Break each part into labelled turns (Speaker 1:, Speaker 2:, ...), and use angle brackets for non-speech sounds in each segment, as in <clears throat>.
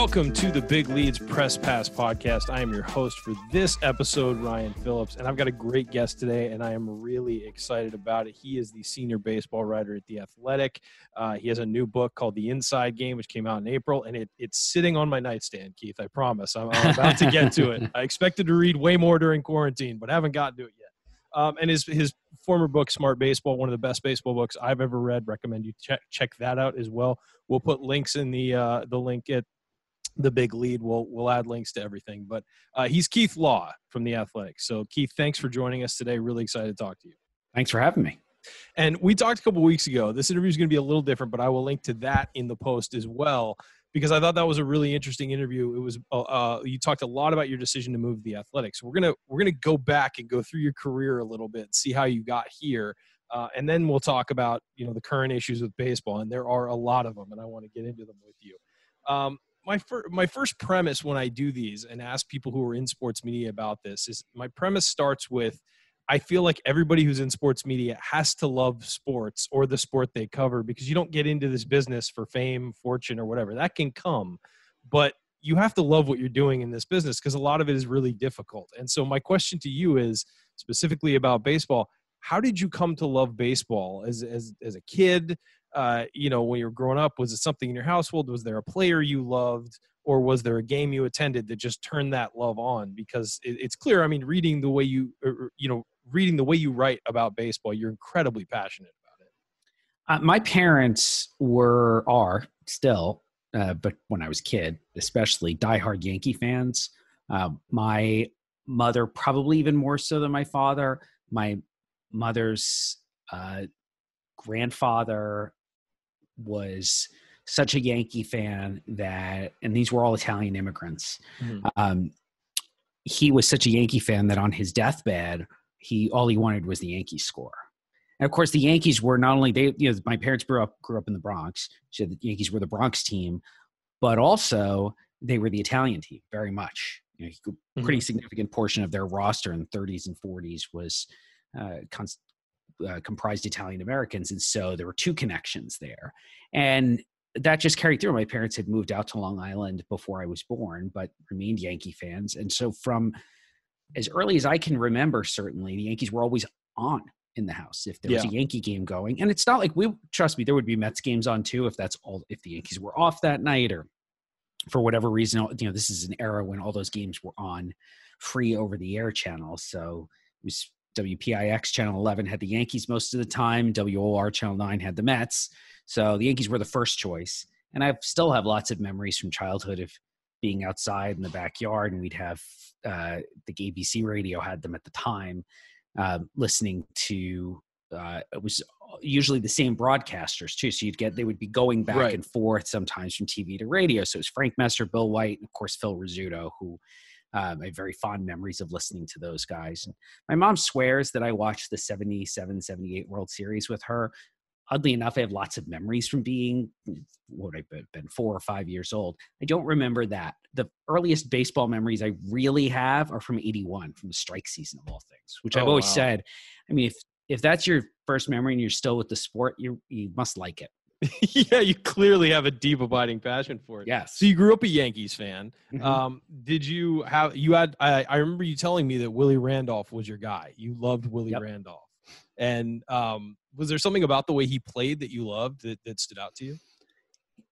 Speaker 1: Welcome to the Big Leads Press Pass podcast. I am your host for this episode, Ryan Phillips, and I've got a great guest today, and I am really excited about it. He is the senior baseball writer at The Athletic. Uh, he has a new book called The Inside Game, which came out in April, and it, it's sitting on my nightstand, Keith. I promise. I'm, I'm about to get to it. <laughs> I expected to read way more during quarantine, but haven't gotten to it yet. Um, and his his former book, Smart Baseball, one of the best baseball books I've ever read. Recommend you check check that out as well. We'll put links in the uh, the link at the big lead. We'll we'll add links to everything. But uh, he's Keith Law from the Athletic. So Keith, thanks for joining us today. Really excited to talk to you.
Speaker 2: Thanks for having me.
Speaker 1: And we talked a couple weeks ago. This interview is going to be a little different, but I will link to that in the post as well because I thought that was a really interesting interview. It was uh, uh you talked a lot about your decision to move to the Athletics. We're gonna we're gonna go back and go through your career a little bit, see how you got here. Uh, and then we'll talk about you know the current issues with baseball, and there are a lot of them, and I want to get into them with you. Um, my first my first premise when I do these and ask people who are in sports media about this is my premise starts with I feel like everybody who's in sports media has to love sports or the sport they cover because you don't get into this business for fame, fortune, or whatever. That can come, but you have to love what you're doing in this business because a lot of it is really difficult. And so my question to you is specifically about baseball. How did you come to love baseball as as as a kid? Uh, you know, when you were growing up? Was it something in your household? Was there a player you loved? Or was there a game you attended that just turned that love on? Because it, it's clear. I mean, reading the way you, or, you know, reading the way you write about baseball, you're incredibly passionate about it.
Speaker 2: Uh, my parents were, are still, uh, but when I was a kid, especially diehard Yankee fans. Uh, my mother, probably even more so than my father. My mother's uh, grandfather was such a Yankee fan that, and these were all Italian immigrants. Mm-hmm. Um, he was such a Yankee fan that on his deathbed, he all he wanted was the Yankees score. And of course, the Yankees were not only they. You know, my parents grew up grew up in the Bronx, so the Yankees were the Bronx team, but also they were the Italian team very much. You know, a mm-hmm. pretty significant portion of their roster in the 30s and 40s was uh, uh, comprised Italian Americans, and so there were two connections there, and that just carried through. My parents had moved out to Long Island before I was born, but remained Yankee fans, and so from as early as I can remember, certainly the Yankees were always on in the house if there was yeah. a Yankee game going. And it's not like we trust me, there would be Mets games on too if that's all if the Yankees were off that night or for whatever reason. You know, this is an era when all those games were on free over the air channel. So it was WPIX Channel 11 had the Yankees most of the time. WOR Channel 9 had the Mets. So the Yankees were the first choice. And I still have lots of memories from childhood of being outside in the backyard, and we'd have uh, the ABC radio had them at the time, uh, listening to. Uh, it was usually the same broadcasters too, so you'd get they would be going back right. and forth sometimes from TV to radio. So it was Frank Messer, Bill White, and of course Phil Rizzuto, who um, I have very fond memories of listening to those guys. And my mom swears that I watched the 77 78 World Series with her. Oddly enough, I have lots of memories from being what I've been four or five years old. I don't remember that. The earliest baseball memories I really have are from 81, from the strike season of all things, which oh, I've always wow. said. I mean, if if that's your first memory and you're still with the sport, you you must like it. <laughs>
Speaker 1: yeah, you clearly have a deep abiding passion for it.
Speaker 2: Yes.
Speaker 1: So you grew up a Yankees fan. Mm-hmm. Um, did you have you had I, I remember you telling me that Willie Randolph was your guy. You loved Willie yep. Randolph. And um, was there something about the way he played that you loved that, that stood out to you?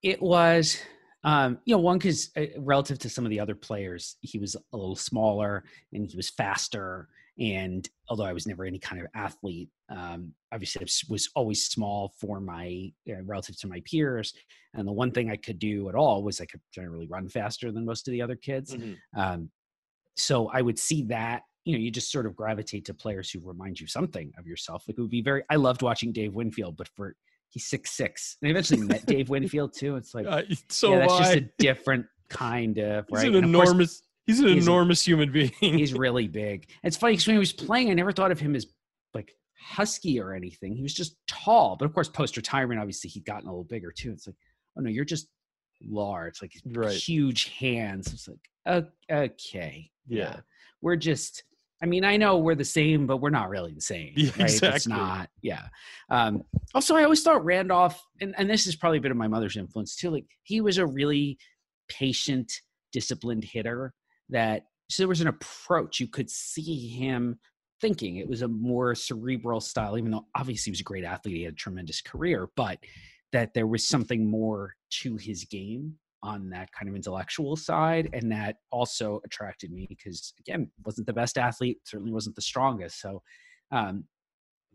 Speaker 2: It was um, you know, one because uh, relative to some of the other players, he was a little smaller and he was faster and although I was never any kind of athlete, um, obviously I was always small for my uh, relative to my peers. And the one thing I could do at all was I could generally run faster than most of the other kids. Mm-hmm. Um, so I would see that. You know, you just sort of gravitate to players who remind you something of yourself. Like it would be very. I loved watching Dave Winfield, but for he's six six. And I eventually met Dave Winfield too. It's like <laughs> uh, so yeah, that's just a different kind of right.
Speaker 1: He's an enormous He's an he's enormous human being. <laughs>
Speaker 2: he's really big. It's funny because when he was playing, I never thought of him as like husky or anything. He was just tall. But of course, post retirement, obviously, he'd gotten a little bigger too. It's like, oh no, you're just large, like right. huge hands. It's like, okay,
Speaker 1: yeah. yeah.
Speaker 2: we're just. I mean, I know we're the same, but we're not really the same. Yeah, right? Exactly. It's not. Yeah. Um, also, I always thought Randolph, and, and this is probably a bit of my mother's influence too. Like he was a really patient, disciplined hitter that so there was an approach. You could see him thinking. It was a more cerebral style, even though obviously he was a great athlete, he had a tremendous career, but that there was something more to his game on that kind of intellectual side and that also attracted me because again wasn't the best athlete certainly wasn't the strongest so um,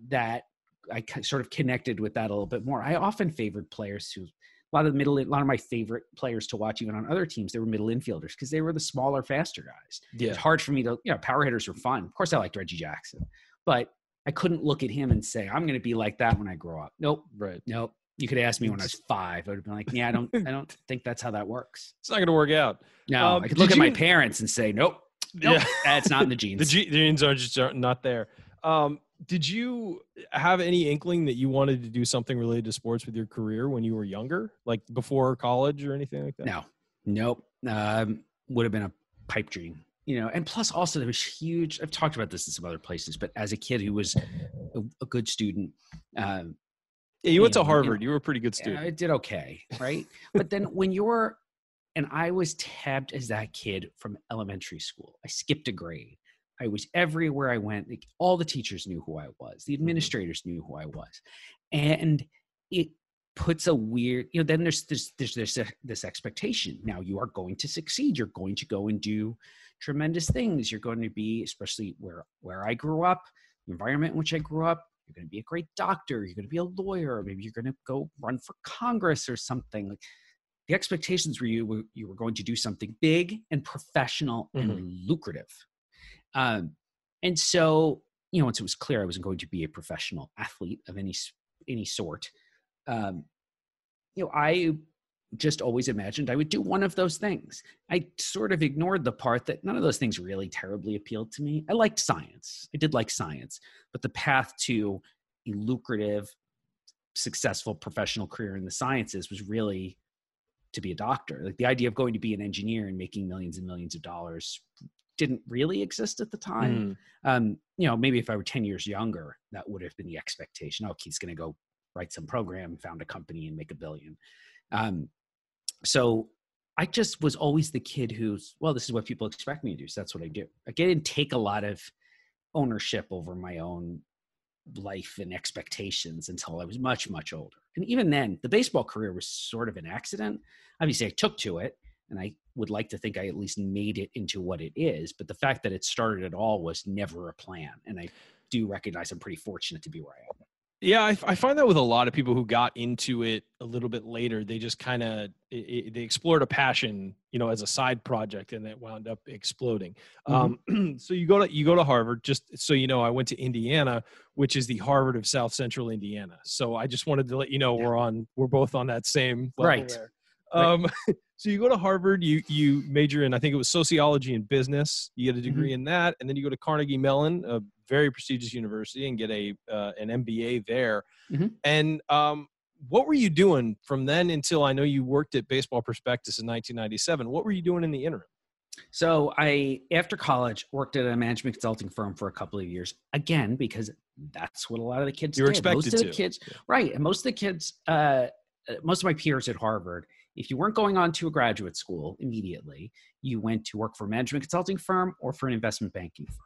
Speaker 2: that i sort of connected with that a little bit more i often favored players who a lot of the middle a lot of my favorite players to watch even on other teams they were middle infielders because they were the smaller faster guys yeah. it's hard for me to you know power hitters are fun of course i liked reggie jackson but i couldn't look at him and say i'm going to be like that when i grow up nope
Speaker 1: right
Speaker 2: nope you could ask me when I was five. I would have been like, "Yeah, I don't, I don't <laughs> think that's how that works."
Speaker 1: It's not going to work out.
Speaker 2: No, um, I could look at you... my parents and say, "Nope, nope, yeah. that's not in the <laughs> genes.
Speaker 1: the ge- genes are just not there." Um, did you have any inkling that you wanted to do something related to sports with your career when you were younger, like before college or anything like that?
Speaker 2: No, nope. Um, would have been a pipe dream, you know. And plus, also there was huge. I've talked about this in some other places, but as a kid who was a, a good student, um,
Speaker 1: yeah, you went to Harvard. You, know, you were a pretty good student.
Speaker 2: I did okay, right? but then when you're, and I was tabbed as that kid from elementary school. I skipped a grade. I was everywhere I went. Like, all the teachers knew who I was. The mm-hmm. administrators knew who I was, and it puts a weird. You know, then there's this there's this this expectation. Now you are going to succeed. You're going to go and do tremendous things. You're going to be, especially where where I grew up, the environment in which I grew up you're going to be a great doctor you're going to be a lawyer maybe you're going to go run for congress or something like the expectations were you were you were going to do something big and professional mm-hmm. and lucrative um, and so you know once it was clear i wasn't going to be a professional athlete of any any sort um, you know i just always imagined I would do one of those things. I sort of ignored the part that none of those things really terribly appealed to me. I liked science. I did like science, but the path to a lucrative, successful professional career in the sciences was really to be a doctor. Like the idea of going to be an engineer and making millions and millions of dollars didn't really exist at the time. Mm. Um, you know, maybe if I were 10 years younger, that would have been the expectation. Oh, he's going to go write some program, found a company, and make a billion. Um, so I just was always the kid who's, well, this is what people expect me to do. So that's what I do. I didn't take a lot of ownership over my own life and expectations until I was much, much older. And even then, the baseball career was sort of an accident. Obviously, I took to it and I would like to think I at least made it into what it is. But the fact that it started at all was never a plan. And I do recognize I'm pretty fortunate to be where I am.
Speaker 1: Yeah, I, I, find that with a lot of people who got into it a little bit later, they just kind of they explored a passion, you know, as a side project, and it wound up exploding. Mm-hmm. Um, <clears throat> so you go to you go to Harvard. Just so you know, I went to Indiana, which is the Harvard of South Central Indiana. So I just wanted to let you know yeah. we're on we're both on that same
Speaker 2: right.
Speaker 1: there. Um, <laughs> so you go to Harvard, you you major in I think it was sociology and business. You get a degree mm-hmm. in that, and then you go to Carnegie Mellon, a very prestigious university and get a uh, an MBA there. Mm-hmm. And um, what were you doing from then until I know you worked at Baseball Prospectus in 1997? What were you doing in the interim?
Speaker 2: So I, after college, worked at a management consulting firm for a couple of years. Again, because that's what a lot of the kids
Speaker 1: you were
Speaker 2: did.
Speaker 1: expected
Speaker 2: most of
Speaker 1: to.
Speaker 2: the kids, right? And most of the kids, uh, uh, most of my peers at Harvard, if you weren't going on to a graduate school immediately, you went to work for a management consulting firm or for an investment banking firm.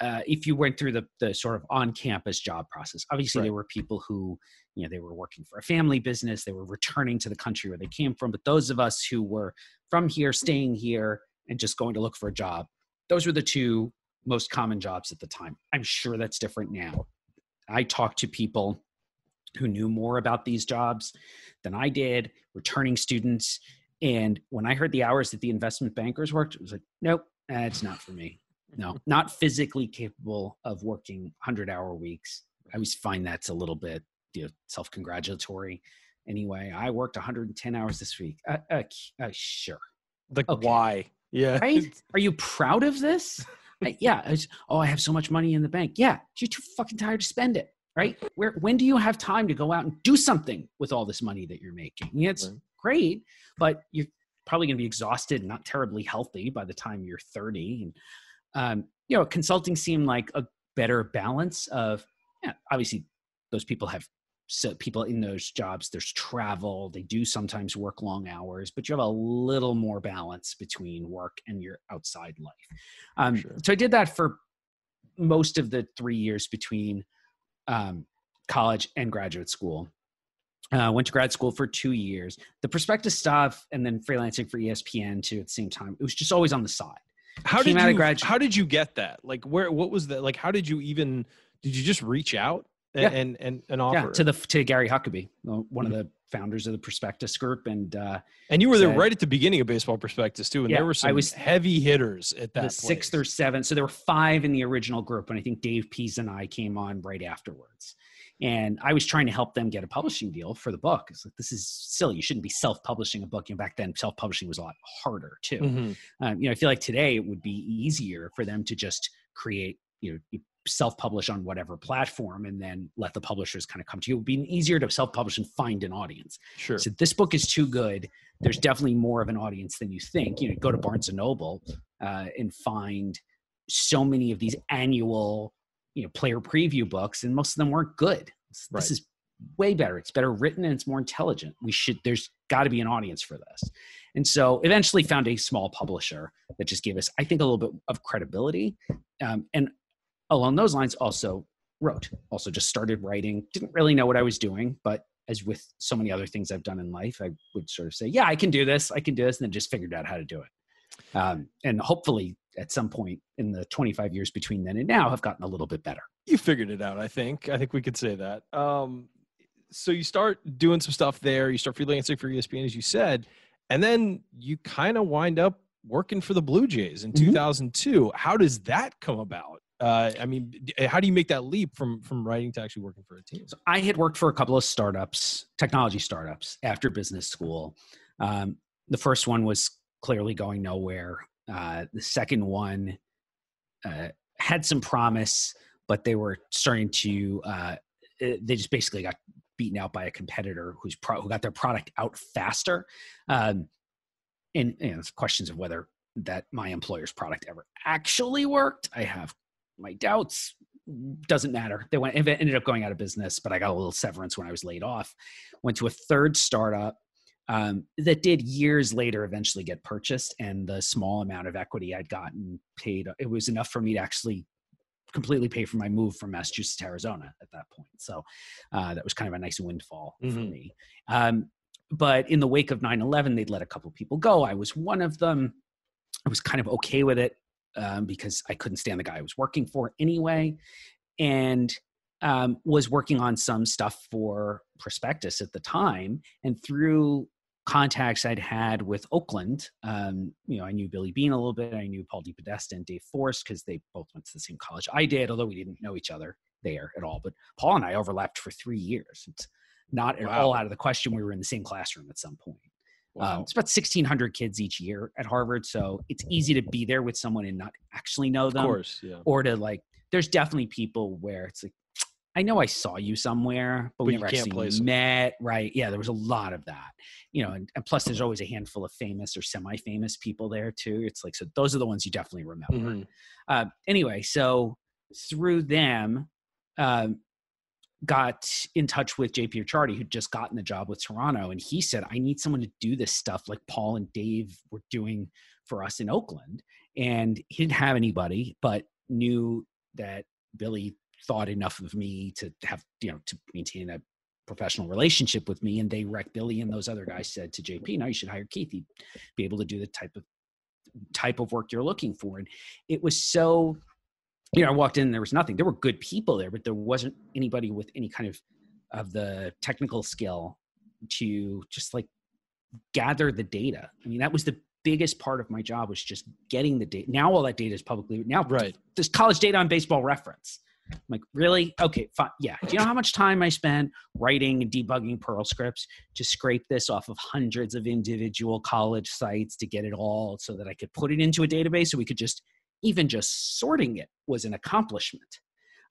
Speaker 2: Uh, if you went through the, the sort of on-campus job process obviously right. there were people who you know they were working for a family business they were returning to the country where they came from but those of us who were from here staying here and just going to look for a job those were the two most common jobs at the time. I'm sure that's different now. I talked to people who knew more about these jobs than i did returning students and when i heard the hours that the investment bankers worked it was like nope that's not for me no, <laughs> not physically capable of working 100 hour weeks. I always find that's a little bit you know, self congratulatory. Anyway, I worked 110 hours this week. Uh, uh, uh, sure.
Speaker 1: Like, okay. why? Yeah.
Speaker 2: Right? <laughs> Are you proud of this? <laughs> Yeah. I oh, I have so much money in the bank. Yeah. You're too fucking tired to spend it. Right? Where, when do you have time to go out and do something with all this money that you're making? Yeah, it's right. great, but you're probably going to be exhausted and not terribly healthy by the time you're 30. And um, you know, consulting seemed like a better balance of, yeah, obviously those people have so people in those jobs there's travel they do sometimes work long hours but you have a little more balance between work and your outside life um, sure. so i did that for most of the three years between um, college and graduate school uh, went to grad school for two years the prospectus stuff and then freelancing for espn too at the same time it was just always on the side
Speaker 1: how did you grad- how did you get that like where what was that like how did you even did you just reach out and, yeah. and, and, and offer.
Speaker 2: Yeah, to the to Gary Huckabay, one mm-hmm. of the founders of the Prospectus Group, and uh,
Speaker 1: and you were there right at the beginning of Baseball Prospectus too, and yeah, there were some I was heavy hitters at that.
Speaker 2: Sixth or seventh, so there were five in the original group, and I think Dave Pease and I came on right afterwards. And I was trying to help them get a publishing deal for the book. It's like this is silly. You shouldn't be self-publishing a book. You know, back then self-publishing was a lot harder too. Mm-hmm. Um, you know, I feel like today it would be easier for them to just create you know self-publish on whatever platform and then let the publishers kind of come to you. It would be easier to self-publish and find an audience.
Speaker 1: Sure.
Speaker 2: So this book is too good. There's definitely more of an audience than you think. You know, go to Barnes and Noble uh, and find so many of these annual, you know, player preview books, and most of them weren't good. This right. is way better. It's better written and it's more intelligent. We should. There's got to be an audience for this. And so eventually found a small publisher that just gave us, I think, a little bit of credibility. Um, and along those lines also wrote also just started writing. Didn't really know what i was doing but as with so many other things i've done in life i would sort of say yeah i can do this i can do this and then just figured out how to do it. Um, and hopefully at some point in the 25 years between then and now have gotten a little bit better.
Speaker 1: You figured it out i think. I think we could say that. Um, so you start doing some stuff there you start freelancing for espn as you said and then you kind of wind up working for the blue jays in mm-hmm. 2002 how does that come about uh, I mean, how do you make that leap from from writing to actually working for a team?
Speaker 2: So I had worked for a couple of startups, technology startups, after business school. Um, the first one was clearly going nowhere. Uh, the second one uh, had some promise, but they were starting to. Uh, eh, they just basically got beaten out by a competitor who's pro- who got their product out faster. Um, and know, questions of whether that my employer's product ever actually worked. I have my doubts doesn't matter. They went ended up going out of business, but I got a little severance when I was laid off. Went to a third startup um, that did years later eventually get purchased, and the small amount of equity I'd gotten paid it was enough for me to actually completely pay for my move from Massachusetts to Arizona at that point. So uh, that was kind of a nice windfall mm-hmm. for me. Um, but in the wake of 9/11, they'd let a couple people go. I was one of them. I was kind of okay with it um, because I couldn't stand the guy I was working for anyway, and um, was working on some stuff for Prospectus at the time. And through contacts I'd had with Oakland, um, you know, I knew Billy Beane a little bit. I knew Paul DePodesta and Dave Forst because they both went to the same college I did, although we didn't know each other there at all. But Paul and I overlapped for three years. It's not at wow. all out of the question we were in the same classroom at some point. Wow. Um, it's about 1,600 kids each year at Harvard. So it's easy to be there with someone and not actually know them.
Speaker 1: Of course, yeah.
Speaker 2: Or to like, there's definitely people where it's like, I know I saw you somewhere, but, but we never actually met. Right. Yeah. There was a lot of that, you know, and, and plus there's always a handful of famous or semi-famous people there too. It's like, so those are the ones you definitely remember. Mm-hmm. Uh, anyway, so through them, um, got in touch with JP Ricciardi, who'd just gotten the job with Toronto, and he said, "I need someone to do this stuff like Paul and Dave were doing for us in Oakland." And he didn't have anybody, but knew that Billy thought enough of me to have you know to maintain a professional relationship with me. And they wrecked Billy and those other guys said to JP, "Now you should hire Keith. He'd be able to do the type of type of work you're looking for." And it was so you know, I walked in, there was nothing. There were good people there, but there wasn't anybody with any kind of of the technical skill to just like gather the data. I mean, that was the biggest part of my job was just getting the data. Now all that data is publicly now.
Speaker 1: Right.
Speaker 2: There's college data on baseball reference. I'm like, really? Okay, fine. Yeah. Do you know how much time I spent writing and debugging Perl scripts to scrape this off of hundreds of individual college sites to get it all so that I could put it into a database so we could just even just sorting it was an accomplishment.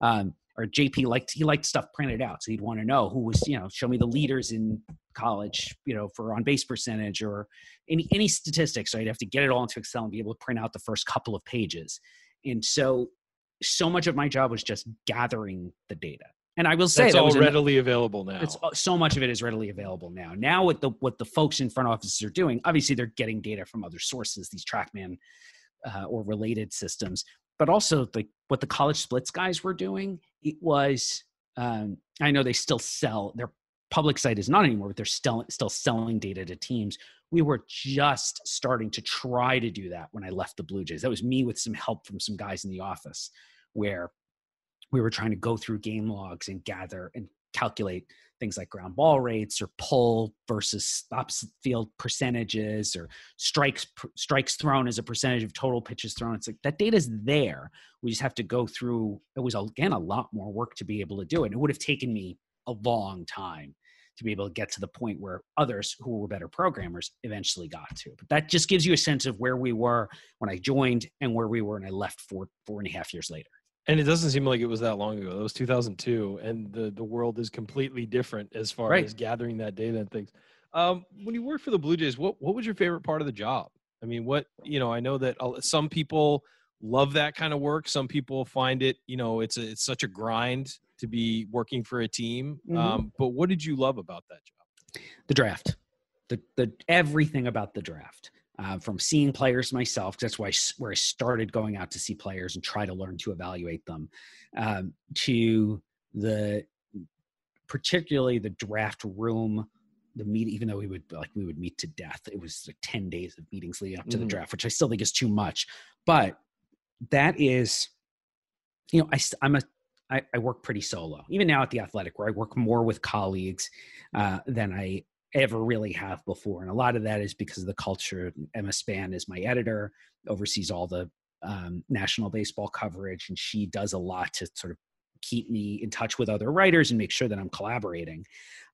Speaker 2: Um, or JP liked he liked stuff printed out, so he'd want to know who was you know show me the leaders in college, you know, for on base percentage or any any statistics. So I'd have to get it all into Excel and be able to print out the first couple of pages. And so so much of my job was just gathering the data And I will say
Speaker 1: That's
Speaker 2: that
Speaker 1: all
Speaker 2: was an-
Speaker 1: readily available now.
Speaker 2: it's so much of it is readily available now. Now, what the what the folks in front offices are doing, obviously, they're getting data from other sources, these TrackMan uh, or related systems, but also the what the college splits guys were doing. It was um, I know they still sell their public site is not anymore, but they're still still selling data to teams. We were just starting to try to do that when I left the Blue Jays. That was me with some help from some guys in the office, where we were trying to go through game logs and gather and calculate things like ground ball rates or pull versus opposite field percentages or strikes strikes thrown as a percentage of total pitches thrown. It's like that data's there. We just have to go through it was again a lot more work to be able to do it. It would have taken me a long time to be able to get to the point where others who were better programmers eventually got to. But that just gives you a sense of where we were when i joined and where we were when i left four four and a half years later
Speaker 1: and it doesn't seem like it was that long ago. That was 2002, and the the world is completely different as far
Speaker 2: Right.
Speaker 1: as gathering that data and things. Um, when you worked for the Blue Jays, what what was your favorite part of the job? I mean, what you know, I know that some people love that kind of work. Some people find it, you know, it's a, it's such a grind to be working for a team.
Speaker 2: Mhm.
Speaker 1: Um, but what did you love about that job?
Speaker 2: the draft the the everything about the draft uh, from seeing players myself that's why where i started going out to see players and try to learn to evaluate them um, to the particularly the draft room the meet even though we would like we would meet to death it was like 10 days of meetings leading up to the
Speaker 1: Mhm.
Speaker 2: draft which i still think is too much but that is you know I, I'm a I, I work pretty solo even now at the athletic where i work more with colleagues uh, than i ever really have before and a lot of that is because of the culture emma span is my editor oversees all the um, national baseball coverage and she does a lot to sort of keep me in touch with other writers and make sure that i'm collaborating.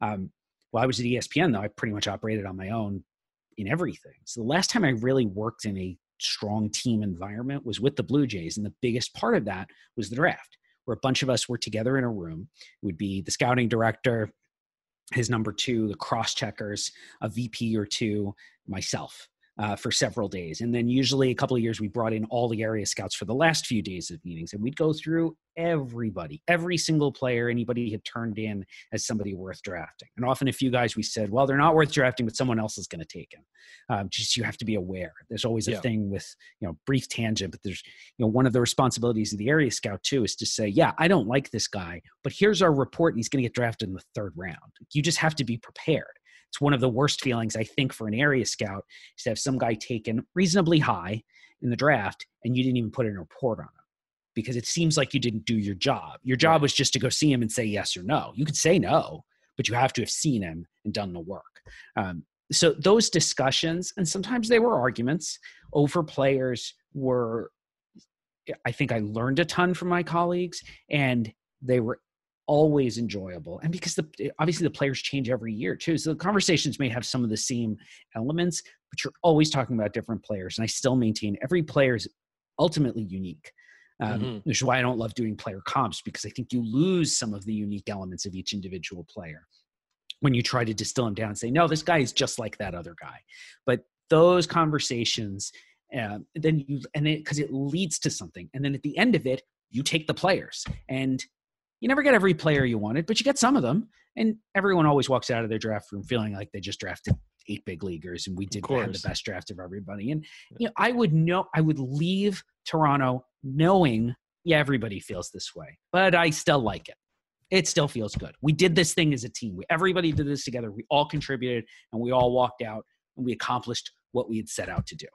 Speaker 2: Um, while i was at espn though i pretty much operated on my own in everything. So the last time i really worked in a strong team environment was with the blue jays and the biggest part of that was the draft where a bunch of us were together in a room. It would be the scouting director his number two the cross checkers a vp or two myself uh, for several days. And then usually a couple of years we brought in all the area scouts for the last few days of meetings and we'd go through everybody every single player anybody had turned in as somebody worth drafting. And often a few guys we said well they're not worth drafting but someone else is going to take him um, just you have to be aware. There's always a
Speaker 1: Yeah.
Speaker 2: thing with you know brief tangent but there's you know one of the responsibilities of the area scout too is to say yeah i don't like this guy but here's our report and he's going to get drafted in the third round. You just have to be prepared it's one of the worst feelings i think for an area scout is to have some guy taken reasonably high in the draft and you didn't even put in a report on him because it seems like you didn't do your job. Your job was just to go see him and say yes or no. You could say no but you have to have seen him and done the work. Um, so those discussions and sometimes they were arguments over players were i think i learned a ton from my colleagues and they were always enjoyable and because the obviously the players change every year too so the conversations may have some of the same elements but you're always talking about different players and i still maintain every player is ultimately unique um,
Speaker 1: Mhm.
Speaker 2: which is why i don't love doing player comps because i think you lose some of the unique elements of each individual player when you try to distill them down and say no this guy is just like that other guy but those conversations uh, then you and it because it leads to something and then at the end of it you take the players and you never get every player you wanted but you get some of them and everyone always walks out of their draft room feeling like they just drafted eight big leaguers and we did have the best draft of everybody. And you know i would know i would leave toronto knowing yeah everybody feels this way but i still like it. It still feels good. We did this thing as a team. We, everybody did this together. We all contributed and we all walked out and we accomplished what we had set out to do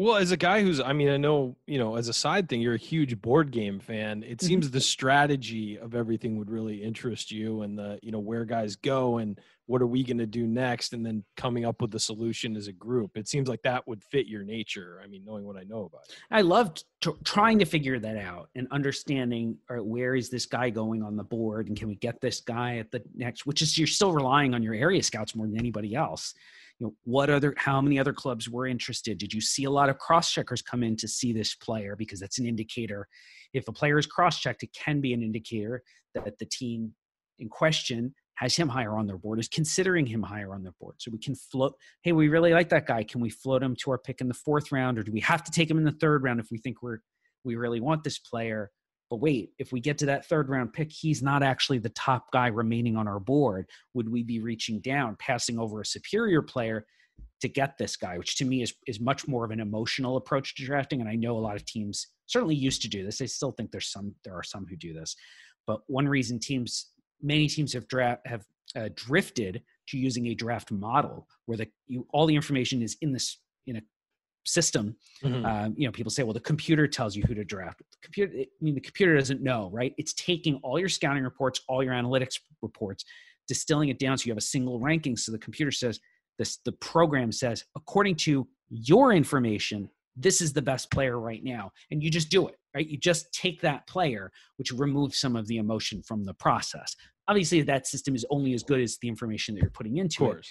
Speaker 1: Well, as a guy who's, I mean, I know, you know, as a side thing, you're a huge board game fan. It
Speaker 2: Mhm.
Speaker 1: seems the strategy of everything would really interest you and the, you know, where guys go and what are we going to do next and then coming up with the solution as a group. It seems like that would fit your nature. I mean, knowing what I know about it.
Speaker 2: I loved tr- trying to figure that out and understanding all right, where is this guy going on the board and can we get this guy at the next which is you're still relying on your area scouts more than anybody else you know what other how many other clubs were interested? Did you see a lot of cross checkers come in to see this player? Because that's an indicator. If a player is cross checked it can be an indicator that the team in question has him higher on their board is considering him higher on their board. So we can float hey we really like that guy. Can we float him to our pick in the fourth round or do we have to take him in the third round if we think we're we really want this player but wait, if we get to that third round pick, he's not actually the top guy remaining on our board. Would we be reaching down, passing over a superior player to get this guy, which to me is, is much more of an emotional approach to drafting. And I know a lot of teams certainly used to do this. I still think there's some, there are some who do this, but one reason teams, many teams have draft, have uh, drifted to using a draft model where the, you, all the information is in this, in a system mm-hmm. um, you know people say well the computer tells you who to draft. The computer i mean the computer doesn't know right? It's taking all your scouting reports all your analytics reports distilling it down so you have a single ranking. So the computer says this the program says according to your information this is the best player right now. And you just do it right? You just take that player which removes some of the emotion from the process. Obviously that system is only as good as the information that you're putting into it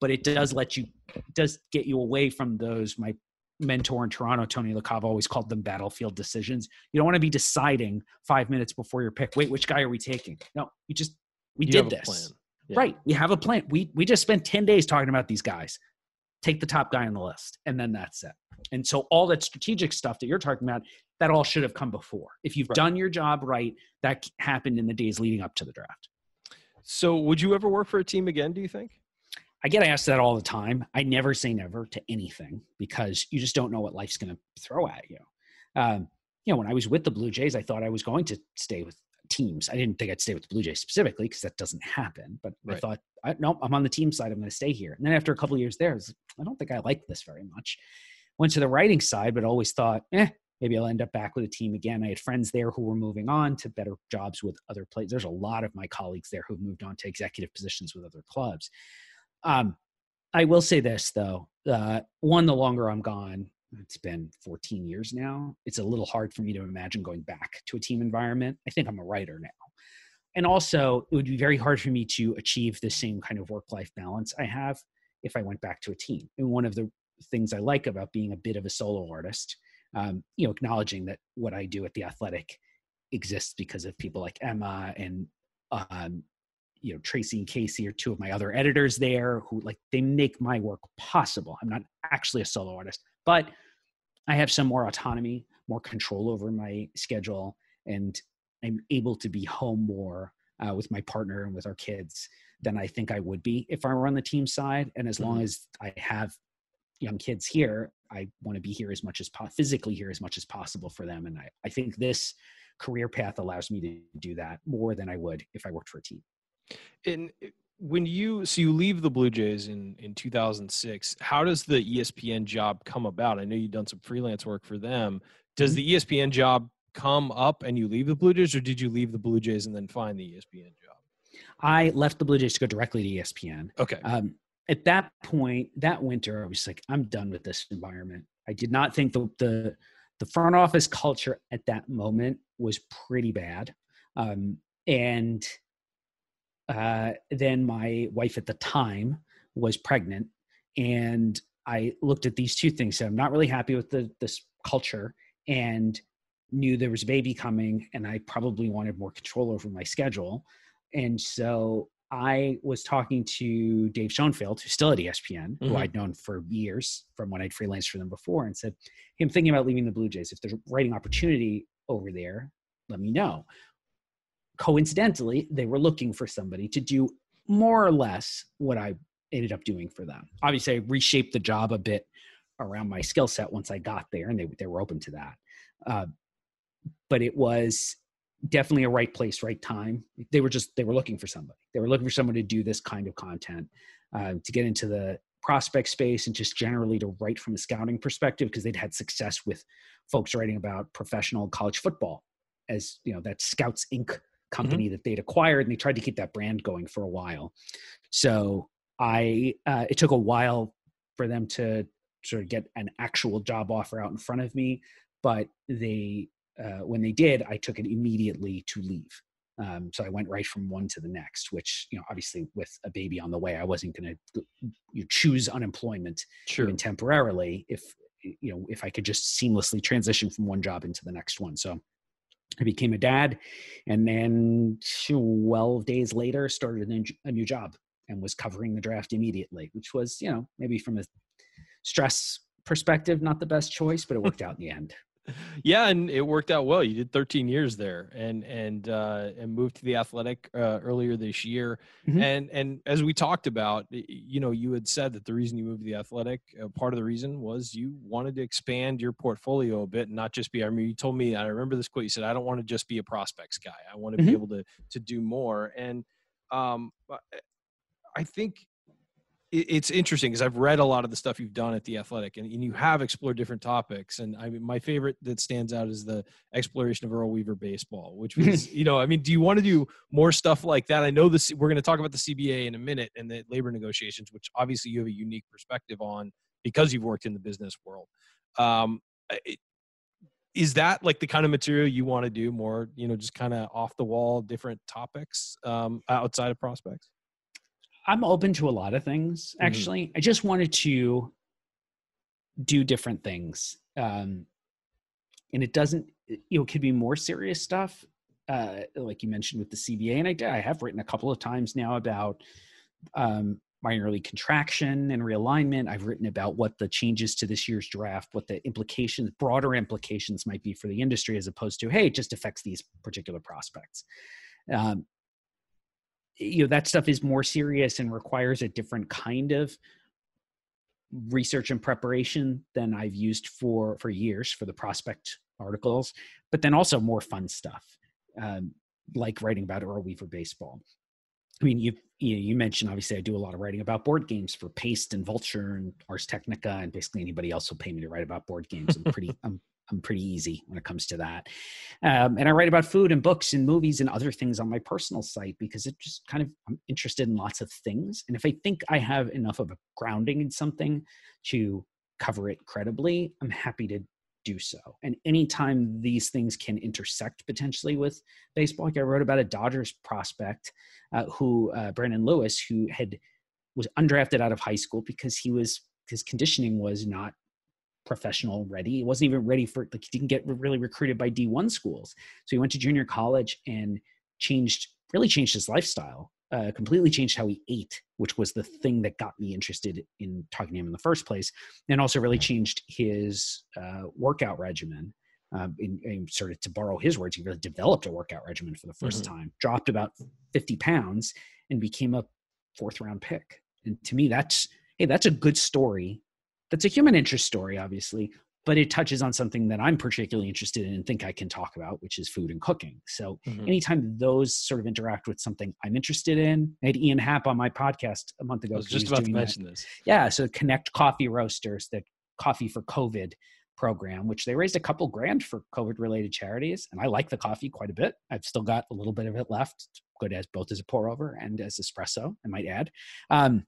Speaker 2: but it does let you does get you away from those my mentor in Toronto, Tony LaCava, always called them battlefield decisions. You don't want to be deciding five minutes before your pick. Wait, which guy are we taking? No, you just we you did this. Yeah. Right. We have a plan. We we just spent 10 days talking about these guys. Take the top guy on the list, and then that's it. And so all that strategic stuff that you're talking about, that all should have come before. If you've right. done your job right, that happened in the days leading up to the draft.
Speaker 1: So would you ever work for a team again, do you think?
Speaker 2: I get asked that all the time. I never say never to anything because you just don't know what life's going to throw at you. Um, you know, when I was with the Blue Jays, I thought I was going to stay with teams. I didn't think I'd stay with the Blue Jays specifically because that doesn't happen. But right. I thought, I, no, I'm on the team side. I'm going to stay here. And then after a couple years there, I, like, I don't think I like this very much. Went to the writing side, but always thought, eh, maybe I'll end up back with a team again. I had friends there who were moving on to better jobs with other players. There's a lot of my colleagues there who've moved on to executive positions with other clubs. Um, I will say this though: uh, one, the longer I'm gone, it's been 14 years now. It's a little hard for me to imagine going back to a team environment. I think I'm a writer now. And also, it would be very hard for me to achieve the same kind of work life balance I have if I went back to a team. And one of the things I like about being a bit of a solo artist, um, you know, acknowledging that what I do at the athletic exists because of people like Emma and um, you know tracy and casey are two of my other editors there who like they make my work possible. I'm not actually a solo artist but i have some more autonomy more control over my schedule and i'm able to be home more uh, with my partner and with our kids than i think i would be if i were on the team side. And as long mm-hmm. as i have young kids here i want to be here as much as po- physically here as much as possible for them. And I, I think this career path allows me to do that more than i would if i worked for a team
Speaker 1: and eh, when you so you leave the Blue Jays in in 2006, how does the ESPN job come about? I know you've done some freelance work for them. Does mm-hmm. the ESPN job come up and you leave the Blue Jays, or did you leave the Blue Jays and then find the ESPN job?
Speaker 2: I left the Blue Jays to go directly to ESPN.
Speaker 1: Okay. Um,
Speaker 2: at that point, that winter, I was like, I'm done with this environment. I did not think the the, the front office culture at that moment was pretty bad, um, and uh, then my wife at the time was pregnant, and I looked at these two things. So I'm not really happy with the this culture, and knew there was a baby coming, and I probably wanted more control over my schedule, and so I was talking to Dave Schoenfield, who's still at ESPN, mm-hmm. who I'd known for years from when I'd freelanced for them before, and said, hey, I'm thinking about leaving the Blue Jays. If there's a writing opportunity over there, let me know coincidentally, they were looking for somebody to do more or less what I ended up doing for them. Obviously, I reshaped the job a bit around my skill set once I got there, and they they were open to that. Uh, but it was definitely a right place, right time. They were just they were looking for somebody. They were looking for someone to do this kind of content, uh, to get into the prospect space, and just generally to write from a scouting perspective because they'd had success with folks writing about professional college football, as you know that Scouts Inc company mm-hmm. that they'd acquired and they tried to keep that brand going for a while so i uh, it took a while for them to sort of get an actual job offer out in front of me but they uh, when they did i took it immediately to leave um, so i went right from one to the next which you know obviously with a baby on the way i wasn't going to you choose unemployment sure. even temporarily if you know if i could just seamlessly transition from one job into the next one so I became a dad, and then 12 days later started a new job and was covering the draft immediately, which was, you know, maybe from a stress perspective, not the best choice, but it worked out in the end.
Speaker 1: Yeah, and it worked out well. You did 13 years there, and and uh, and moved to the Athletic uh, earlier this year. Mm-hmm. And and as we talked about, you know, you had said that the reason you moved to the Athletic, uh, part of the reason was you wanted to expand your portfolio a bit, and not just be. I mean, you told me. I remember this quote. You said, "I don't want to just be a prospects guy. I want to mm-hmm. be able to to do more." And um, I think it's interesting because I've read a lot of the stuff you've done at the Athletic, and, and, you have explored different topics. And I mean, my favorite that stands out is the exploration of Earl Weaver baseball, which <laughs> was, you know, I mean, do you want to do more stuff like that? I know this. We're going to talk about the CBA in a minute and the labor negotiations, which obviously you have a unique perspective on because you've worked in the business world. Um, it, is that like the kind of material you want to do more? You know, just kind of off the wall, different topics um, outside of prospects.
Speaker 2: I'm open to a lot of things mm-hmm. actually. Mm-hmm. I just wanted to do different things. Um, and it doesn't, you know, it could be more serious stuff, uh, like you mentioned with the CBA. And I, did, I have written a couple of times now about um, minor league contraction and realignment. I've written about what the changes to this year's draft, what the implications, broader implications might be for the industry, as opposed to, hey, it just affects these particular prospects. Um, you know that stuff is more serious and requires a different kind of research and preparation than I've used for for years for the prospect articles, but then also more fun stuff, um, like writing about Earl Weaver baseball. I mean, you, you you mentioned obviously I do a lot of writing about board games for Paste and Vulture and Ars Technica, and basically anybody else will pay me to write about board games. I'm pretty <laughs> I'm I'm pretty easy when it comes to that. Um, and I write about food and books and movies and other things on my personal site because it just kind of, I'm interested in lots of things. And if I think I have enough of a grounding in something to cover it credibly, I'm happy to do so. And anytime these things can intersect potentially with baseball, like I wrote about a Dodgers prospect uh, who, uh, Brandon Lewis, who had was undrafted out of high school because he was his conditioning was not professional ready. He wasn't even ready for like he didn't get really recruited by D1 schools. So he went to junior college and changed really changed his lifestyle. Uh, completely changed how he ate, which was the thing that got me interested in talking to him in the first place, and also really changed his uh, workout regimen. Um, and, and, sort of to borrow his words, he really developed a workout regimen for the 1st mm-hmm. time, dropped about 50 pounds, and became a fourth round pick. And to me, that's hey, that's a good story that's a human interest story, obviously, but it touches on something that I'm particularly interested in and think I can talk about, which is food and cooking. So mm-hmm. anytime those sort of interact with something I'm interested in, I had Ian Happ on my podcast a month ago. I
Speaker 1: was just about to mention that. this.
Speaker 2: Yeah. So Connect Coffee Roasters, the coffee for COVID program, which they raised a couple grand for COVID related charities. And I like the coffee quite a bit. I've still got a little bit of it left. good as both as a pour over and as espresso, I might add. Um,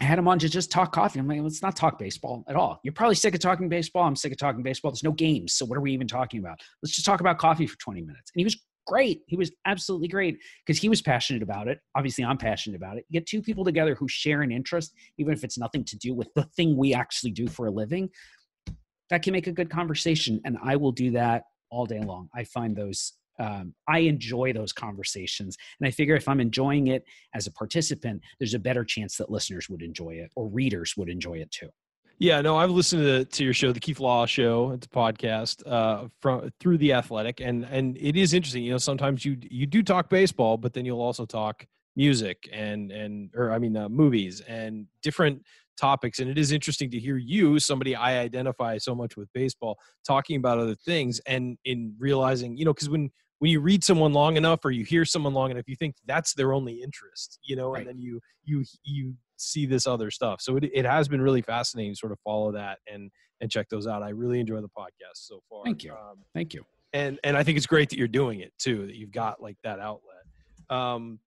Speaker 2: I had him on to just talk coffee. I'm like, let's not talk baseball at all. You're probably sick of talking baseball. I'm sick of talking baseball. There's no games. So what are we even talking about? Let's just talk about coffee for 20 minutes. And he was great. He was absolutely great because he was passionate about it. Obviously, I'm passionate about it. You get two people together who share an interest, even if it's nothing to do with the thing we actually do for a living, that can make a good conversation. And I will do that all day long. I find those um, I enjoy those conversations. And I figure if I'm enjoying it as a participant, there's a better chance that listeners would enjoy it or readers would enjoy it too.
Speaker 1: Yeah, no, I've listened to, to your show, the Keith Law Show. It's a podcast uh, from through the Athletic, and and it is interesting. You know, sometimes you you do talk baseball, but then you'll also talk music and and or I mean uh, movies and different topics. And it is interesting to hear you, somebody I identify so much with baseball, talking about other things, and in realizing, you know, because when when you read someone long enough or you hear someone long enough you think that's their only interest you know right. and then you you you see this other stuff. So it, it has been really fascinating to sort of follow that and and check those out. I really enjoy the podcast so far.
Speaker 2: Thank you. Um, thank you.
Speaker 1: and and i think it's great that you're doing it too that you've got like that outlet. Um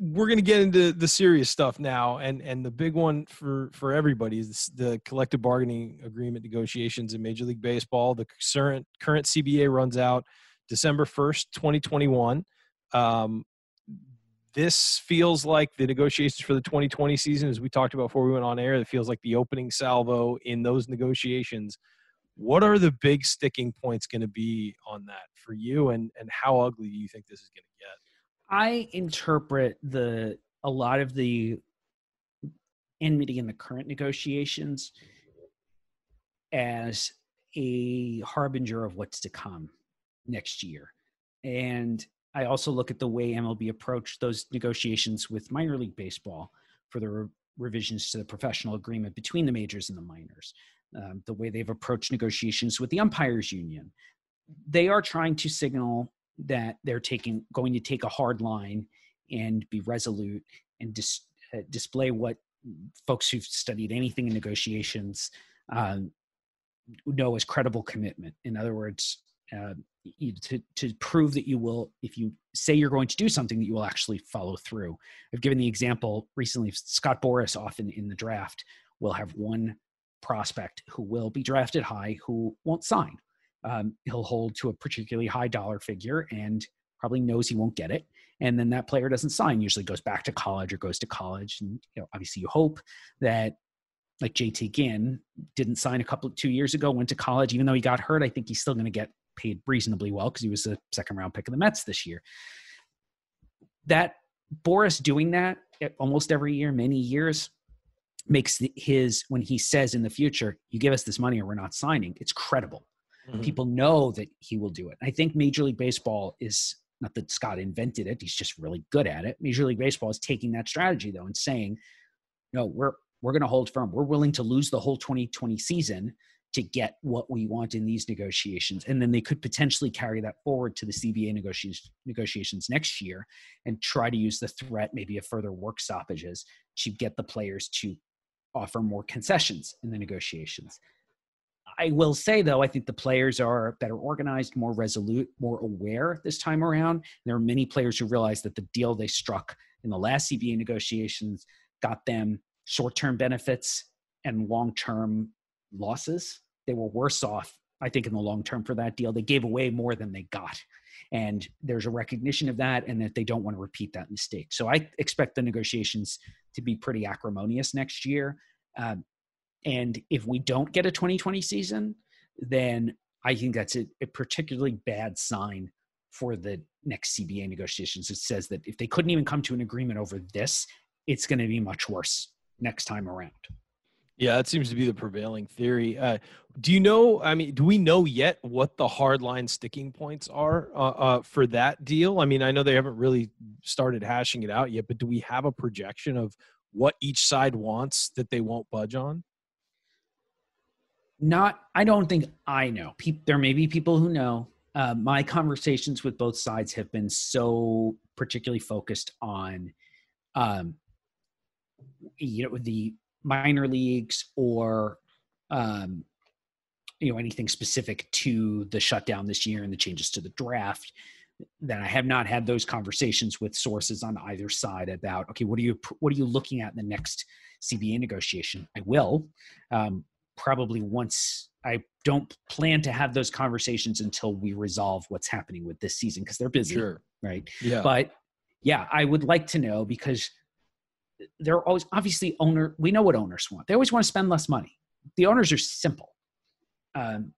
Speaker 1: we're going to get into the serious stuff now and and the big one for for everybody is the collective bargaining agreement negotiations in major league baseball. The current current cba runs out december 1st 2021 um, this feels like the negotiations for the 2020 season as we talked about before we went on air it feels like the opening salvo in those negotiations. What are the big sticking points going to be on that for you and and how ugly do you think this is going to get
Speaker 2: I interpret the a lot of the enmity in the current negotiations as a harbinger of what's to come next year. And I also look at the way MLB approached those negotiations with minor league baseball for the re- revisions to the professional agreement between the majors and the minors, um, the way they've approached negotiations with the umpires union. They are trying to signal that they're taking going to take a hard line and be resolute and dis, uh, display what folks who've studied anything in negotiations um, know as credible commitment. In other words, uh, to to prove that you will, if you say you're going to do something, that you will actually follow through. I've given the example recently. Scott Boras often in the draft will have one prospect who will be drafted high who won't sign. Um, he'll hold to a particularly high dollar figure and probably knows he won't get it. And then that player doesn't sign usually goes back to college or goes to college. And you know obviously you hope that like JT Ginn didn't sign a couple two years ago went to college even though he got hurt I think he's still going to get paid reasonably well because he was a second round pick of the Mets this year. That Boras doing that almost every year many years makes his when he says in the future you give us this money or we're not signing it's credible mm-hmm. people know that he will do it i think major league baseball is not that Scott invented it, he's just really good at it. Major League Baseball is taking that strategy though and saying, no, we're we're going to hold firm. We're willing to lose the whole 2020 season to get what we want in these negotiations. And then they could potentially carry that forward to the CBA negotiations, negotiations next year and try to use the threat, maybe of further work stoppages, to get the players to offer more concessions in the negotiations. I will say though, I think the players are better organized, more resolute, more aware this time around. There are many players who realize that the deal they struck in the last CBA negotiations got them short-term benefits and long-term losses. They were worse off, I think, in the long term for that deal. They gave away more than they got. And there's a recognition of that, and that they don't want to repeat that mistake. So I expect the negotiations to be pretty acrimonious next year. Um, and if we don't get a 2020 season, then I think that's a, a particularly bad sign for the next CBA negotiations. It says that if they couldn't even come to an agreement over this, it's going to be much worse next time around.
Speaker 1: Yeah, that seems to be the prevailing theory. Uh, do you know? I mean, do we know yet what the hardline sticking points are uh, uh, for that deal? I mean, I know they haven't really started hashing it out yet, but do we have a projection of what each side wants that they won't budge on?
Speaker 2: Not i don't think i know. Pe- there may be people who know. Uh, my conversations with both sides have been so particularly focused on um, you know the minor leagues or um, you know anything specific to the shutdown this year and the changes to the draft that I have not had those conversations with sources on either side about okay what are you what are you looking at in the next CBA negotiation? I will um, probably once I don't plan to have those conversations until we resolve what's happening with this season because they're busy,
Speaker 1: sure.
Speaker 2: right?
Speaker 1: Yeah.
Speaker 2: But yeah, I would like to know because they're always obviously owner. We know what owners want. They always want to spend less money. The owners are simple. Um,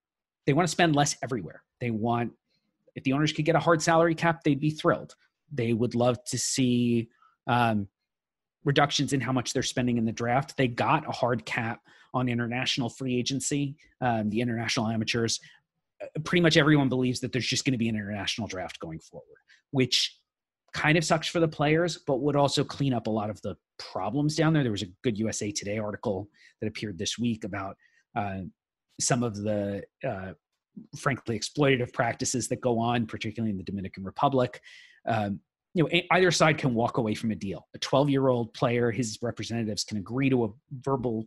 Speaker 2: they want to spend less everywhere. They want if the owners could get a hard salary cap, they'd be thrilled. They would love to see um, reductions in how much they're spending in the draft. They got a hard cap on international free agency, um, the international amateurs. Uh, pretty much everyone believes that there's just going to be an international draft going forward, which kind of sucks for the players, but would also clean up a lot of the problems down there. There was a good USA Today article that appeared this week about uh, some of the uh, frankly exploitative practices that go on, particularly in the Dominican Republic. Um, you know, either side can walk away from a deal. A 12 year old player, his representatives can agree to a verbal,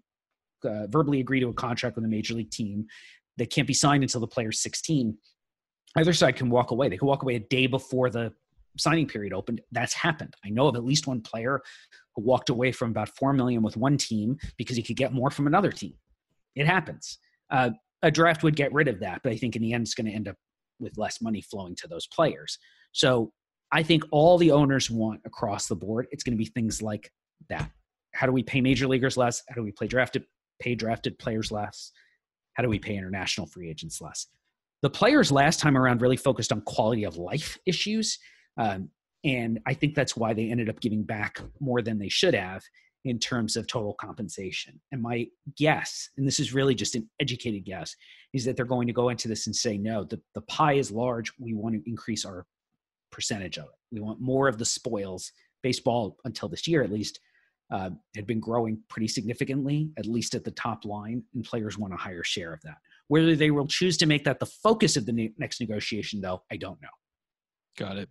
Speaker 2: uh, verbally agree to a contract with a major league team that can't be signed until the player's 16. Either side can walk away. They can walk away a day before the signing period opened. That's happened. I know of at least one player who walked away from about four million with one team because he could get more from another team. It happens. Uh, a draft would get rid of that, but I think in the end it's going to end up with less money flowing to those players. So I think all the owners want across the board, it's going to be things like that. How do we pay major leaguers less? How do we play drafted, pay drafted players less? How do we pay international free agents less? The players last time around really focused on quality of life issues. Um, and I think that's why they ended up giving back more than they should have. in terms of total compensation. And my guess, and this is really just an educated guess, is that they're going to go into this and say, no, the, the pie is large. We want to increase our percentage of it. We want more of the spoils. Baseball, until this year at least, uh, had been growing pretty significantly, at least at the top line, and players want a higher share of that. Whether they will choose to make that the focus of the ne- next negotiation, though, I don't know.
Speaker 1: Got it.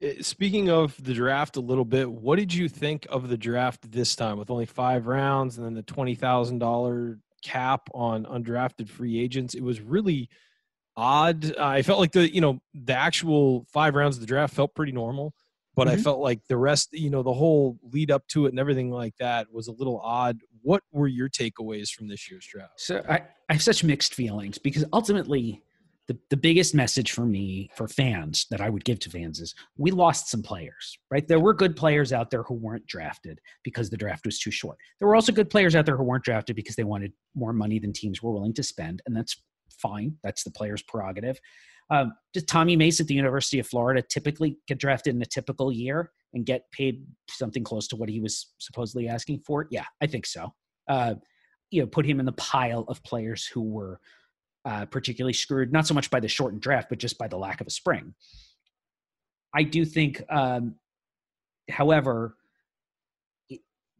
Speaker 1: Eh, speaking of the draft a little bit, what did you think of the draft this time with only five rounds and then the twenty thousand dollar cap on undrafted free agents? It was really odd. I felt like the you know the actual five rounds of the draft felt pretty normal, but mm-hmm. I felt like the rest, you know, the whole lead up to it and everything like that was a little odd. What were your takeaways from this year's draft?
Speaker 2: So I, I have such mixed feelings because ultimately the, the biggest message for me for fans that i would give to fans is we lost some players right there were good players out there who weren't drafted because the draft was too short there were also good players out there who weren't drafted because they wanted more money than teams were willing to spend and that's fine that's the player's prerogative um, tommy mace at the university of florida typically get drafted in a typical year and get paid something close to what he was supposedly asking for yeah i think so uh, you know put him in the pile of players who were uh, particularly screwed, not so much by the shortened draft, but just by the lack of a spring. I do think, um, however,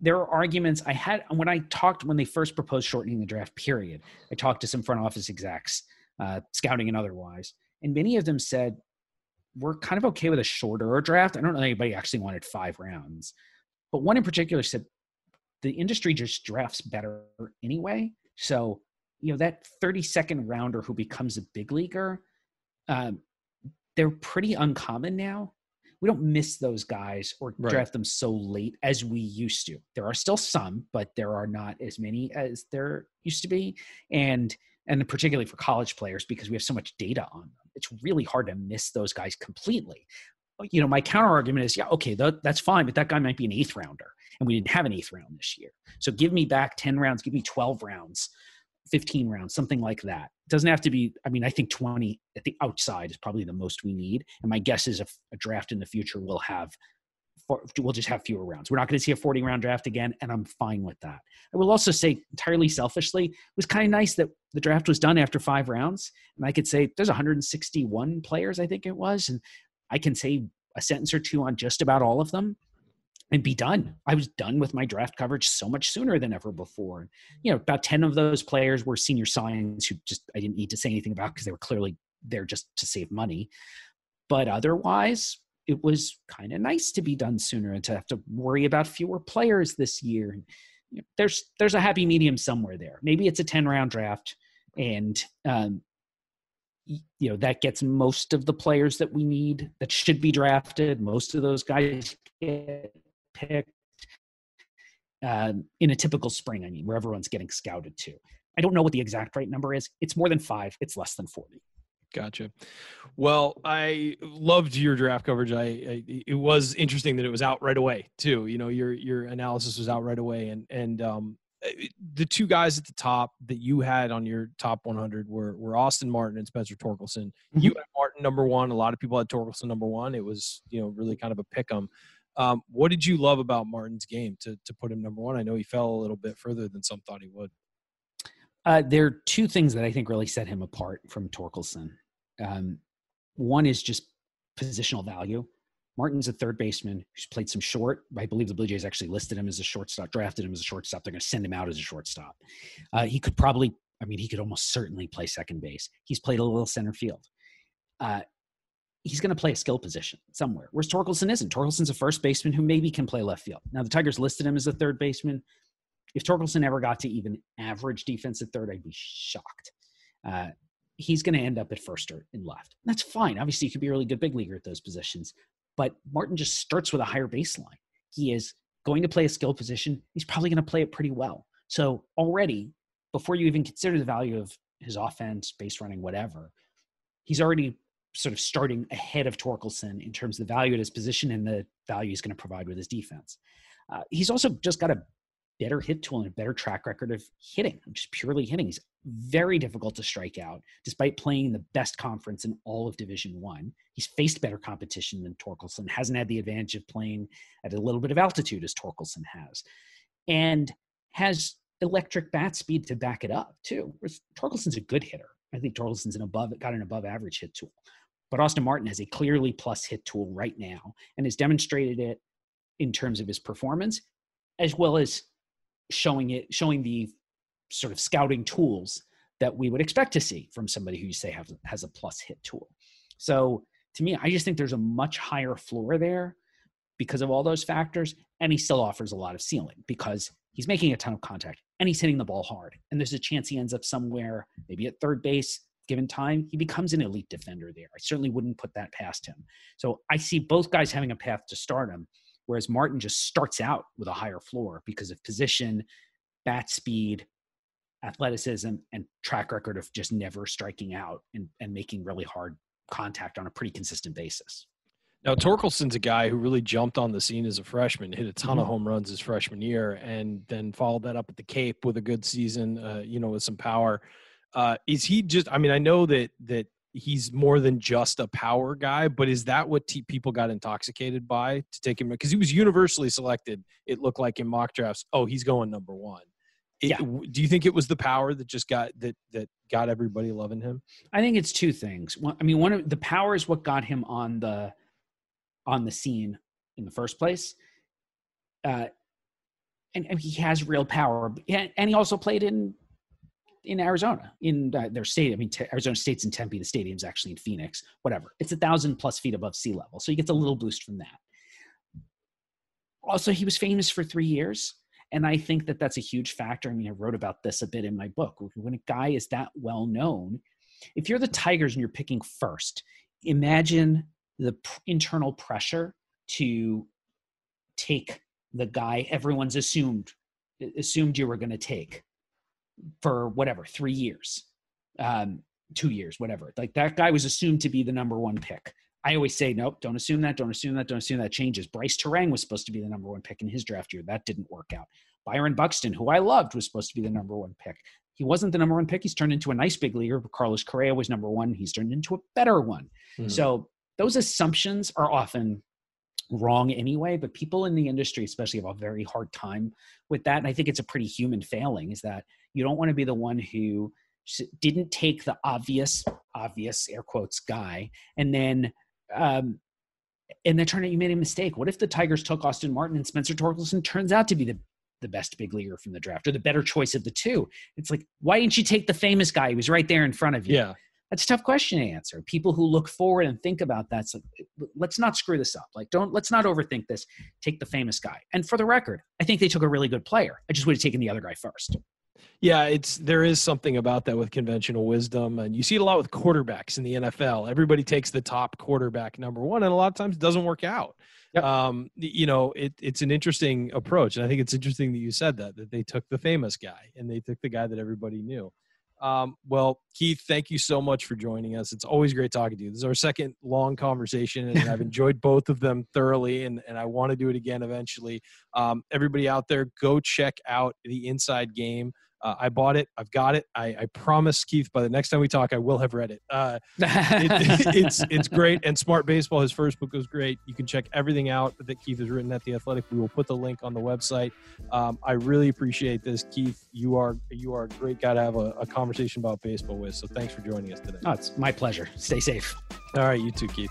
Speaker 2: there are arguments I had when I talked when they first proposed shortening the draft period. I talked to some front office execs, uh, scouting and otherwise, and many of them said we're kind of okay with a shorter draft. I don't know anybody actually wanted five rounds, but one in particular said the industry just drafts better anyway. So you know that 30 second rounder who becomes a big leaguer um, they're pretty uncommon now we don't miss those guys or right. draft them so late as we used to there are still some but there are not as many as there used to be and and particularly for college players because we have so much data on them it's really hard to miss those guys completely you know my counter argument is yeah okay th- that's fine but that guy might be an eighth rounder and we didn't have an eighth round this year so give me back 10 rounds give me 12 rounds 15 rounds, something like that. It doesn't have to be, I mean, I think 20 at the outside is probably the most we need. And my guess is if a draft in the future will have, we'll just have fewer rounds. We're not going to see a 40 round draft again, and I'm fine with that. I will also say, entirely selfishly, it was kind of nice that the draft was done after five rounds. And I could say there's 161 players, I think it was. And I can say a sentence or two on just about all of them and be done. I was done with my draft coverage so much sooner than ever before. You know, about 10 of those players were senior signs who just I didn't need to say anything about because they were clearly there just to save money. But otherwise, it was kind of nice to be done sooner and to have to worry about fewer players this year. You know, there's there's a happy medium somewhere there. Maybe it's a 10 round draft and um, you know that gets most of the players that we need that should be drafted. Most of those guys get picked um, in a typical spring, I mean, where everyone's getting scouted to. I don't know what the exact right number is. It's more than five, it's less than 40.
Speaker 1: Gotcha. Well, I loved your draft coverage. I, I, it was interesting that it was out right away too. You know, your your analysis was out right away, and and um, the two guys at the top that you had on your top 100 were were Austin Martin and Spencer Torkelson. Mm-hmm. You had Martin number one. A lot of people had Torkelson number one. It was you know really kind of a pick 'em. Um, what did you love about Martin's game to to put him number one? I know he fell a little bit further than some thought he would.
Speaker 2: Uh, there are two things that I think really set him apart from Torkelson. Um, one is just positional value. Martin's a third baseman who's played some short. I believe the Blue Jays actually listed him as a shortstop, drafted him as a shortstop. They're going to send him out as a shortstop. Uh, he could probably, I mean, he could almost certainly play second base. He's played a little center field. Uh, he's going to play a skill position somewhere. Whereas Torkelson isn't. Torkelson's a first baseman who maybe can play left field. Now the Tigers listed him as a third baseman. If Torkelson ever got to even average defense at third, I'd be shocked. Uh, he's going to end up at first or in left. That's fine. Obviously, he could be a really good big leaguer at those positions. But Martin just starts with a higher baseline. He is going to play a skill position. He's probably going to play it pretty well. So already, before you even consider the value of his offense, base running, whatever, he's already sort of starting ahead of Torkelson in terms of the value at his position and the value he's going to provide with his defense. Uh, he's also just got a better hit tool and a better track record of hitting, just purely hitting. He's very difficult to strike out, despite playing in the best conference in all of Division One. He's faced better competition than Torkelson, hasn't had the advantage of playing at a little bit of altitude as Torkelson has. and has electric bat speed to back it up too. Whereas Torkelson's a good hitter. I think Torkelson's an above got an above average hit tool. But Austin Martin has a clearly plus hit tool right now and has demonstrated it in terms of his performance, as well as showing it, showing the sort of scouting tools that we would expect to see from somebody who you say has, has a plus hit tool. So to me, I just think there's a much higher floor there because of all those factors. And he still offers a lot of ceiling because he's making a ton of contact and he's hitting the ball hard. And there's a chance he ends up somewhere, maybe at third base, given time. He becomes an elite defender there. I certainly wouldn't put that past him. So I see both guys having a path to stardom, whereas Martin just starts out with a higher floor because of position, bat speed, athleticism, and track record of just never striking out and, and making really hard contact on a pretty consistent basis.
Speaker 1: Now, Torkelson's a guy who really jumped on the scene as a freshman, hit a ton mm-hmm. of home runs his freshman year, and then followed that up at the Cape with a good season, uh, you know, with some power. Uh, is he just? I mean, I know that that he's more than just a power guy, but is that what t- people got intoxicated by to take him? Because he was universally selected. It looked like in mock drafts. Oh, he's going number one. It, yeah. Do you think it was the power that just got that that got everybody loving him?
Speaker 2: I think it's two things. One, I mean, one of the power is what got him on the on the scene in the first place. Uh, and, and he has real power, and he also played in in Arizona in uh, their state. I mean, t- Arizona State's in Tempe. The stadium's actually in Phoenix. Whatever. It's a thousand plus feet above sea level, so he gets a little boost from that. Also, he was famous for three years, and I think that that's a huge factor. I mean, I wrote about this a bit in my book. When a guy is that well known, if you're the Tigers and you're picking first, imagine the internal pressure to take the guy everyone's assumed assumed you were going to take for whatever three years um, two years whatever. Like that guy was assumed to be the number one pick. I always say nope don't assume that don't assume that don't assume that changes. Brice Turang was supposed to be the number one pick in his draft year. That didn't work out. Byron buxton who i loved was supposed to be the number one pick. He wasn't the number one pick. He's turned into a nice big leaguer carlos correa was number one. He's turned into a better one. Mm-hmm. so those assumptions are often wrong anyway but people in the industry especially have a very hard time with that and i think it's a pretty human failing is that you don't want to be the one who didn't take the obvious obvious air quotes guy and then um and then turn out you made a mistake what if the tigers took austin martin and spencer torkelson turns out to be the the best big leaguer from the draft or the better choice of the two it's like why didn't you take the famous guy who was right there in front of you
Speaker 1: yeah
Speaker 2: that's a tough question to answer. People who look forward and think about that, so let's not screw this up. Like, don't let's not overthink this. Take the famous guy. And for the record, I think they took a really good player. I just would have taken the other guy first.
Speaker 1: Yeah, it's there is something about that with conventional wisdom, and you see it a lot with quarterbacks in the NFL. Everybody takes the top quarterback number one, and a lot of times it doesn't work out. Yep. Um, you know, it, it's an interesting approach, and I think it's interesting that you said that that they took the famous guy and they took the guy that everybody knew. Um, well, Keith, thank you so much for joining us. It's always great talking to you. This is our second long conversation, and I've <laughs> enjoyed both of them thoroughly, and, and I want to do it again eventually. Um, everybody out there, go check out the Inside Game. Uh, I bought it. I've got it. I, I, promise, Keith. By the next time we talk, I will have read it. Uh, it <laughs> <laughs> it's it's great. And Smart Baseball, his first book was great. You can check everything out that Keith has written at the Athletic. We will put the link on the website. Um, I really appreciate this, Keith. You are you are a great guy to have a, a conversation about baseball with. So thanks for joining us today.
Speaker 2: Oh, it's my pleasure. Stay safe.
Speaker 1: All right, you too, Keith.